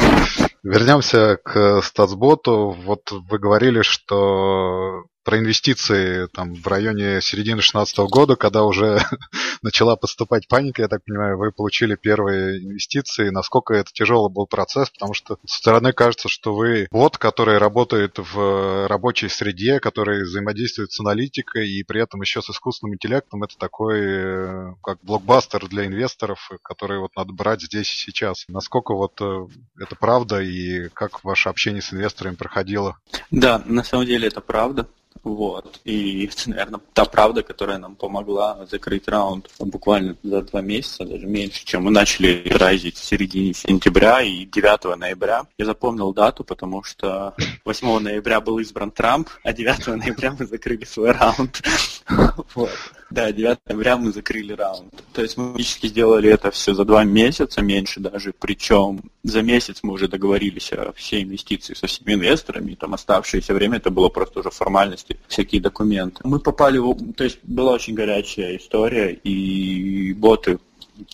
Вернемся к статсботу. Вот вы говорили, что про инвестиции там в районе середины 2016 года, когда уже <laughs> начала поступать паника, я так понимаю, вы получили первые инвестиции. Насколько это тяжелый был процесс, потому что со стороны кажется, что вы бот, который работает в рабочей среде, который взаимодействует с аналитикой и при этом еще с искусственным интеллектом, это такой э, как блокбастер для инвесторов, который вот надо брать здесь и сейчас. Насколько вот э, это правда и как ваше общение с инвесторами проходило? Да, на самом деле это правда. Вот. И это, наверное, та правда, которая нам помогла закрыть раунд буквально за два месяца, даже меньше, чем мы начали райзить в середине сентября и 9 ноября. Я запомнил дату, потому что 8 ноября был избран Трамп, а 9 ноября мы закрыли свой раунд. <laughs> Вот. Да, 9 ноября мы закрыли раунд. То есть мы фактически сделали это все за два месяца, меньше даже. Причем за месяц мы уже договорились о все инвестиции со всеми инвесторами. И там оставшееся время это было просто уже формальности, всякие документы. Мы попали в... То есть была очень горячая история, и боты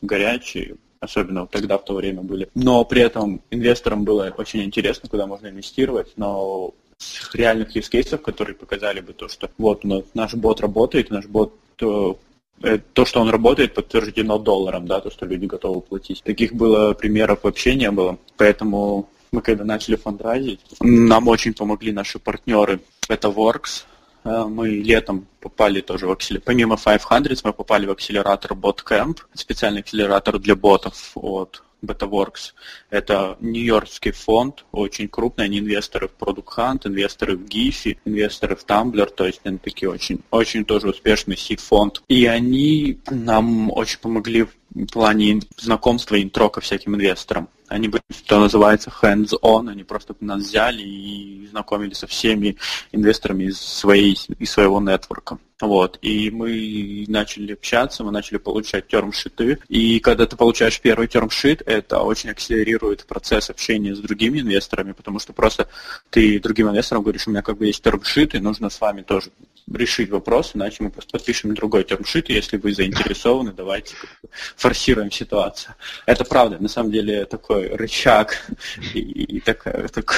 горячие, особенно тогда в то время были. Но при этом инвесторам было очень интересно, куда можно инвестировать, но реальных кейсов, которые показали бы то, что вот наш бот работает, наш бот то то, что он работает, подтверждено долларом, да, то, что люди готовы платить. Таких было примеров вообще не было, поэтому мы когда начали фандрайзить, нам очень помогли наши партнеры. Это Works, э, мы летом попали тоже в акселератор. Помимо 500 мы попали в акселератор BotCamp, специальный акселератор для ботов от BetaWorks. Это нью-йоркский фонд, очень крупный, они инвесторы в Product Hunt, инвесторы в Giphy, инвесторы в Tumblr, то есть они такие очень, очень тоже успешный сид-фонд. И они нам очень помогли в плане знакомства интро ко всяким инвесторам. Они были, что называется, hands-on, они просто нас взяли и знакомили со всеми инвесторами из, своей, из своего нетворка. Вот, и мы начали общаться, мы начали получать термшиты, и когда ты получаешь первый термшит, это очень акселерирует процесс общения с другими инвесторами, потому что просто ты другим инвесторам говоришь, у меня как бы есть термшит, и нужно с вами тоже решить вопрос, иначе мы просто подпишем другой термшит, и если вы заинтересованы, давайте форсируем ситуацию. Это правда, на самом деле такой рычаг и, и такая, так,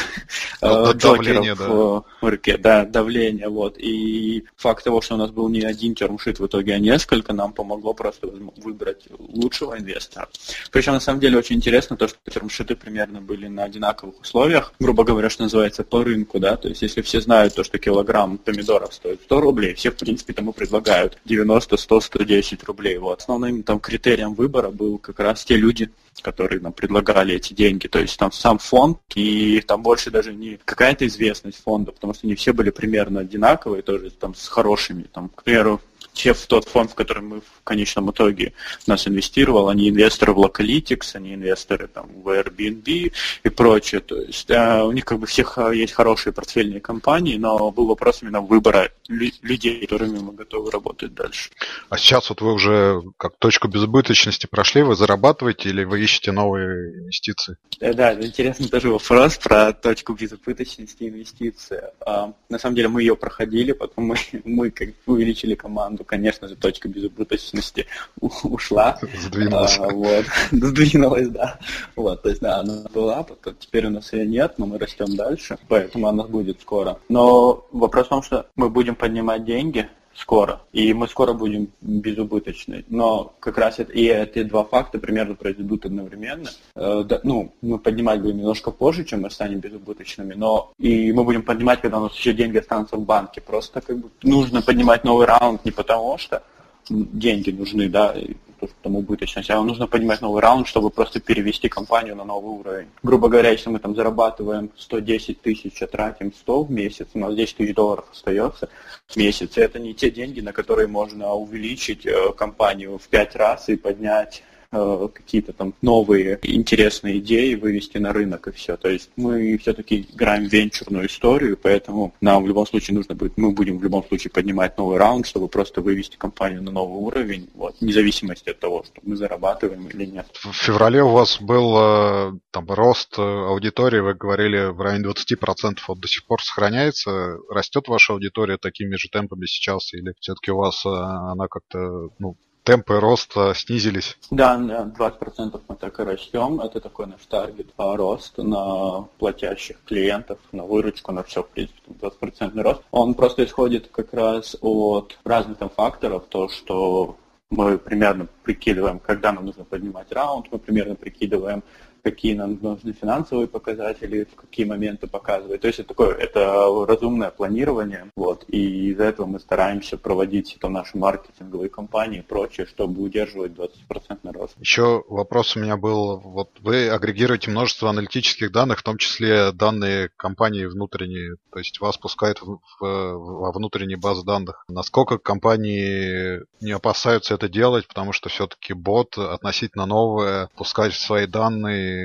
э, давление, да. в руке, да, давление, вот. И факт того, что у нас был не один термшит в итоге, а несколько, нам помогло просто выбрать лучшего инвестора. Причем, на самом деле, очень интересно то, что термшиты примерно были на одинаковых условиях, грубо говоря, что называется, по рынку, да, то есть если все знают то, что килограмм помидоров стоит 100 рублей, все, в принципе, тому предлагают 90, 100, 110 рублей, вот. Основным там критерием выбора был как раз те люди, которые нам предлагали эти деньги. То есть там сам фонд, и там больше даже не какая-то известность фонда, потому что не все были примерно одинаковые, тоже там с хорошими. Там, к примеру, те в тот фонд, в который мы в конечном итоге нас инвестировал, они инвесторы в Localytics, они инвесторы там, в Airbnb и прочее. То есть э, у них как бы всех э, есть хорошие портфельные компании, но был вопрос именно выбора людей, которыми мы готовы работать дальше. А сейчас вот вы уже как точку безубыточности прошли, вы зарабатываете или вы ищете новые инвестиции? Да, да, интересный тоже вопрос про точку безубыточности инвестиций. А, на самом деле мы ее проходили, потом мы, <laughs> мы как увеличили команду, конечно же, точка безубыточности ушла. Сдвинулась. А, вот. <laughs> Сдвинулась, да. Вот, то есть, да, она была, потом теперь у нас ее нет, но мы растем дальше, поэтому она будет скоро. Но вопрос в том, что мы будем поднимать деньги, скоро, и мы скоро будем безубыточны. Но как раз это, и эти два факта примерно произойдут одновременно. Э, да, ну, мы поднимать будем немножко позже, чем мы станем безубыточными, но и мы будем поднимать, когда у нас еще деньги останутся в банке. Просто как бы нужно поднимать новый раунд не потому что деньги нужны, да, то, что там убыточность, а нужно поднимать новый раунд, чтобы просто перевести компанию на новый уровень. Грубо говоря, если мы там зарабатываем 110 тысяч, а тратим 100 в месяц, у нас 10 тысяч долларов остается в месяц. И это не те деньги, на которые можно увеличить э, компанию в 5 раз и поднять какие-то там новые интересные идеи вывести на рынок и все. То есть мы все-таки играем в венчурную историю, поэтому нам в любом случае нужно будет, мы будем в любом случае поднимать новый раунд, чтобы просто вывести компанию на новый уровень, вот, вне зависимости от того, что мы зарабатываем или нет. В феврале у вас был э, там рост аудитории, вы говорили, в районе 20%, вот до сих пор сохраняется, растет ваша аудитория такими же темпами сейчас, или все-таки у вас э, она как-то ну, темпы роста снизились. Да, да, 20% мы так и растем. Это такой наш таргет рост на платящих клиентов, на выручку, на все, в принципе, 20% рост. Он просто исходит как раз от разных там факторов, то, что мы примерно прикидываем, когда нам нужно поднимать раунд, мы примерно прикидываем, какие нам нужны финансовые показатели, в какие моменты показывать. То есть это такое, это разумное планирование, вот, и из-за этого мы стараемся проводить там наши маркетинговые кампании и прочее, чтобы удерживать 20% рост. Еще вопрос у меня был, вот вы агрегируете множество аналитических данных, в том числе данные компании внутренние, то есть вас пускают в, в, во внутренние базы данных. Насколько компании не опасаются это делать, потому что все-таки бот относительно новое, пускать свои данные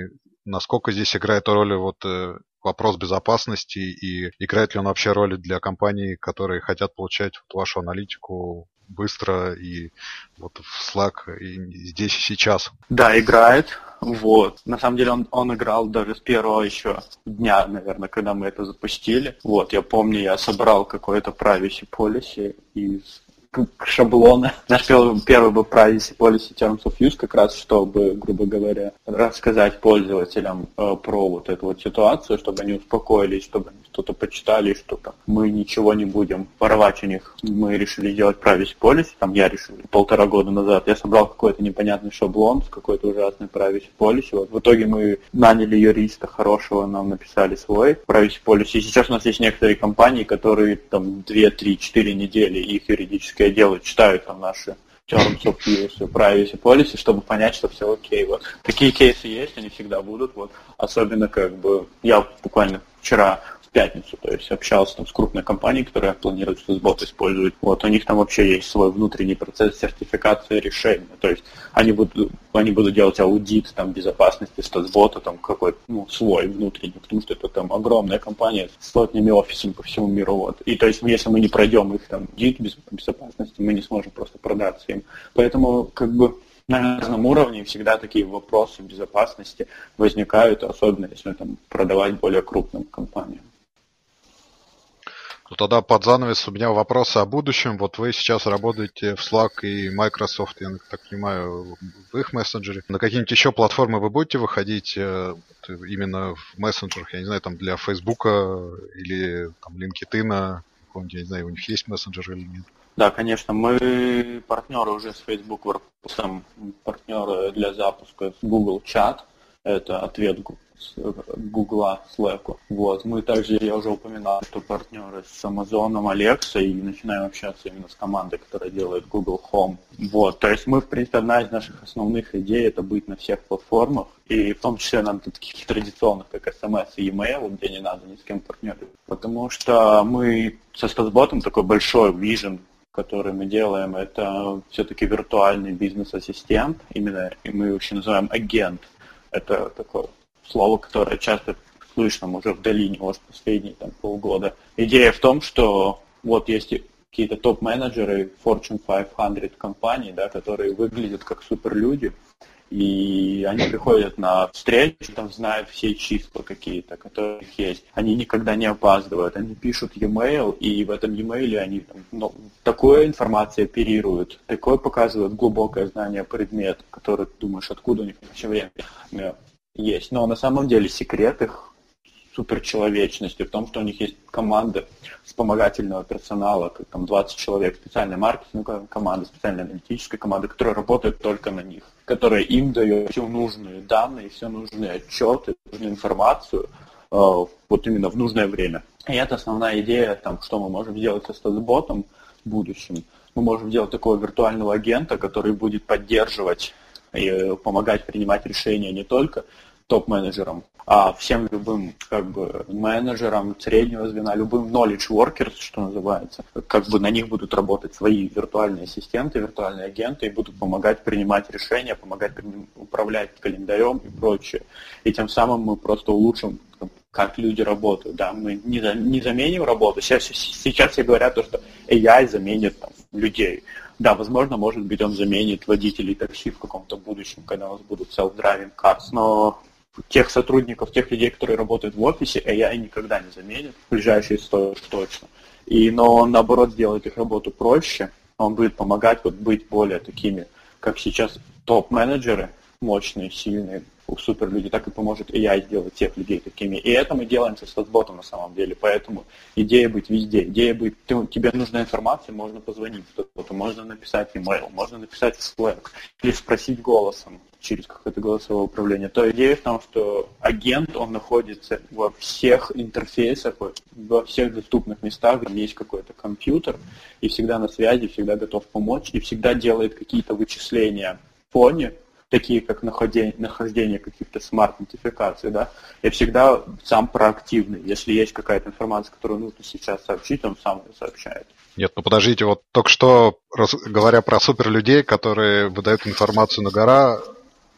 насколько здесь играет роль вот э, вопрос безопасности и играет ли он вообще роль для компаний, которые хотят получать вот вашу аналитику быстро и вот в Slack и здесь и сейчас. Да, играет. Вот. На самом деле он, он играл даже с первого еще дня, наверное, когда мы это запустили. Вот, я помню, я собрал какой-то privacy policy из шаблона. Наш первый, первый был privacy policy terms of use, как раз чтобы, грубо говоря, рассказать пользователям э, про вот эту вот ситуацию, чтобы они успокоились, чтобы они что-то почитали, что там мы ничего не будем воровать у них. Мы решили сделать privacy policy, там я решил полтора года назад. Я собрал какой-то непонятный шаблон с какой-то ужасной privacy policy. Вот в итоге мы наняли юриста хорошего, нам написали свой privacy policy. Сейчас у нас есть некоторые компании, которые там 2, 3, 4 недели их юридически юридическое дело, читают там наши terms of use, privacy policy, чтобы понять, что все окей. Вот. Такие кейсы есть, они всегда будут. Вот. Особенно как бы я буквально вчера пятницу, то есть общался там с крупной компанией, которая планирует SysBot использовать. Вот, у них там вообще есть свой внутренний процесс сертификации решения, то есть они будут, они будут делать аудит там безопасности SysBot, там какой-то, ну, свой внутренний, потому что это там огромная компания с сотнями офисами по всему миру, вот. И то есть если мы не пройдем их там аудит безопасности, мы не сможем просто продаться им. Поэтому, как бы, на разном уровне всегда такие вопросы безопасности возникают, особенно если там продавать более крупным компаниям. Ну тогда под занавес у меня вопросы о будущем. Вот вы сейчас работаете в Slack и Microsoft, я так понимаю, в их мессенджере. На какие-нибудь еще платформы вы будете выходить э, именно в мессенджерах, я не знаю, там для Facebook или там LinkedIn, я не знаю, у них есть мессенджер или нет? Да, конечно, мы партнеры уже с Facebook WordPress, партнеры для запуска Google Chat, это ответ с Гугла, Slack. Вот. Мы также, я уже упоминал, что партнеры с Amazon, Alexa и начинаем общаться именно с командой, которая делает Google Home. Вот. То есть мы, в принципе, одна из наших основных идей это быть на всех платформах, и в том числе на таких традиционных, как SMS и email, где не надо ни с кем партнерить. Потому что мы со Стасботом такой большой вижен который мы делаем, это все-таки виртуальный бизнес-ассистент, именно и мы его еще называем агент. Это такой слово, которое часто слышно уже в долине вот последние там, полгода. Идея в том, что вот есть какие-то топ-менеджеры Fortune 500 компаний, да, которые выглядят как суперлюди, и они приходят на встречу, там знают все числа какие-то, которые есть. Они никогда не опаздывают, они пишут e-mail, и в этом e-mail они ну, такую информацию оперируют, такое показывают глубокое знание предмета, который думаешь, откуда у них вообще время есть. Но на самом деле секрет их суперчеловечности в том, что у них есть команда вспомогательного персонала, как там 20 человек, специальная маркетинговая команда, специальная аналитическая команда, которая работает только на них, которая им дает все нужные данные, все нужные отчеты, нужную информацию э, вот именно в нужное время. И это основная идея, там, что мы можем сделать со статботом, будущем. Мы можем делать такого виртуального агента, который будет поддерживать и помогать принимать решения не только топ-менеджерам, а всем любым как бы менеджерам среднего звена, любым knowledge workers, что называется, как бы на них будут работать свои виртуальные ассистенты, виртуальные агенты и будут помогать принимать решения, помогать управлять календарем и прочее. И тем самым мы просто улучшим как люди работают, да, мы не, не заменим работу. Сейчас, сейчас все говорят, что AI заменит там, людей. Да, возможно, может быть, он заменит водителей такси в каком-то будущем, когда у нас будут self-driving cars, но тех сотрудников, тех людей, которые работают в офисе, AI никогда не заменит в ближайшие сто точно. И, но он, наоборот, сделает их работу проще, он будет помогать вот быть более такими, как сейчас топ-менеджеры, мощные, сильные, супер люди, так и поможет AI сделать тех людей такими. И это мы делаем со статботом на самом деле. Поэтому идея быть везде. Идея быть, ты, тебе нужна информация, можно позвонить кто-то, можно написать email, можно написать в Slack или спросить голосом через какое-то голосовое управление, то идея в том, что агент, он находится во всех интерфейсах, во всех доступных местах, где есть какой-то компьютер, и всегда на связи, всегда готов помочь, и всегда делает какие-то вычисления в фоне, такие как нахождение, нахождение каких-то смарт-нотификаций, да, и всегда сам проактивный. Если есть какая-то информация, которую нужно сейчас сообщить, он сам ее сообщает. Нет, ну подождите, вот только что, говоря про суперлюдей, которые выдают информацию на гора,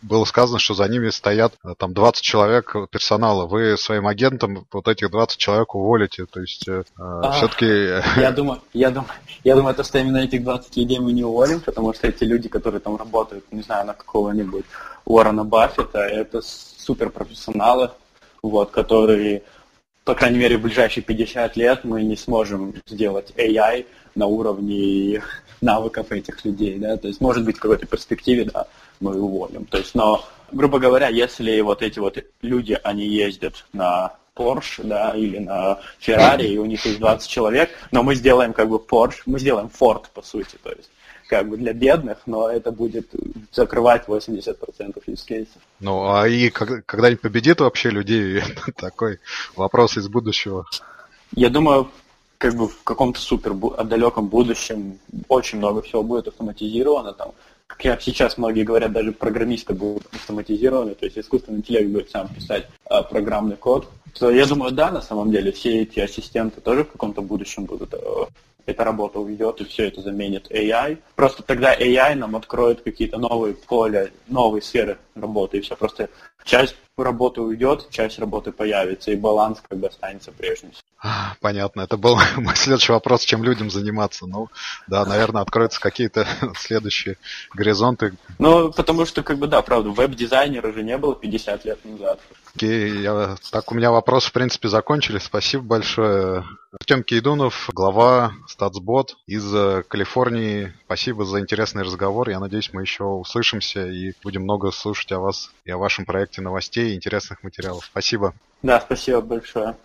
было сказано, что за ними стоят э, там 20 человек персонала. Вы своим агентам вот этих 20 человек уволите. То есть э, а, все-таки... <laughs> Я думаю, я думаю, я думаю, то, что именно этих 20 людей мы не уволим, потому что эти люди, которые там работают, не знаю, на какого-нибудь Уоррена Баффета, это суперпрофессионалы, вот, которые, по крайней мере, в ближайшие 50 лет мы не сможем сделать AI на уровне навыков этих людей, да, то есть, может быть, в какой-то перспективе, да, мы уволим. То есть, но, грубо говоря, если вот эти вот люди, они ездят на Porsche, да, или на Ferrari, и у них есть 20 человек, но мы сделаем как бы Porsche, мы сделаем Ford, по сути, то есть как бы для бедных, но это будет закрывать 80% use кейсов. Ну, а и когда-нибудь победит вообще людей <laughs> такой вопрос из будущего? Я думаю, как бы в каком-то супер далеком будущем очень много всего будет автоматизировано, там как сейчас многие говорят, даже программисты будут автоматизированы, то есть искусственный интеллект будет сам писать программный код, то я думаю, да, на самом деле, все эти ассистенты тоже в каком-то будущем будут, э, эта работа уйдет, и все это заменит AI. Просто тогда AI нам откроет какие-то новые поля, новые сферы работы, и все. Просто часть работы уйдет, часть работы появится, и баланс как бы останется прежним. Понятно. Это был <laughs> мой следующий вопрос, чем людям заниматься. Ну, да, наверное, откроются какие-то <laughs> следующие горизонты. Ну, потому что, как бы, да, правда, веб-дизайнера уже не было 50 лет назад. Окей, я, так у меня вопросы, в принципе, закончились. Спасибо большое. Артем Кейдунов, глава Статсбот из э, Калифорнии. Спасибо за интересный разговор. Я надеюсь, мы еще услышимся и будем много слушать о вас и о вашем проекте новостей и интересных материалов. Спасибо. Да, спасибо большое.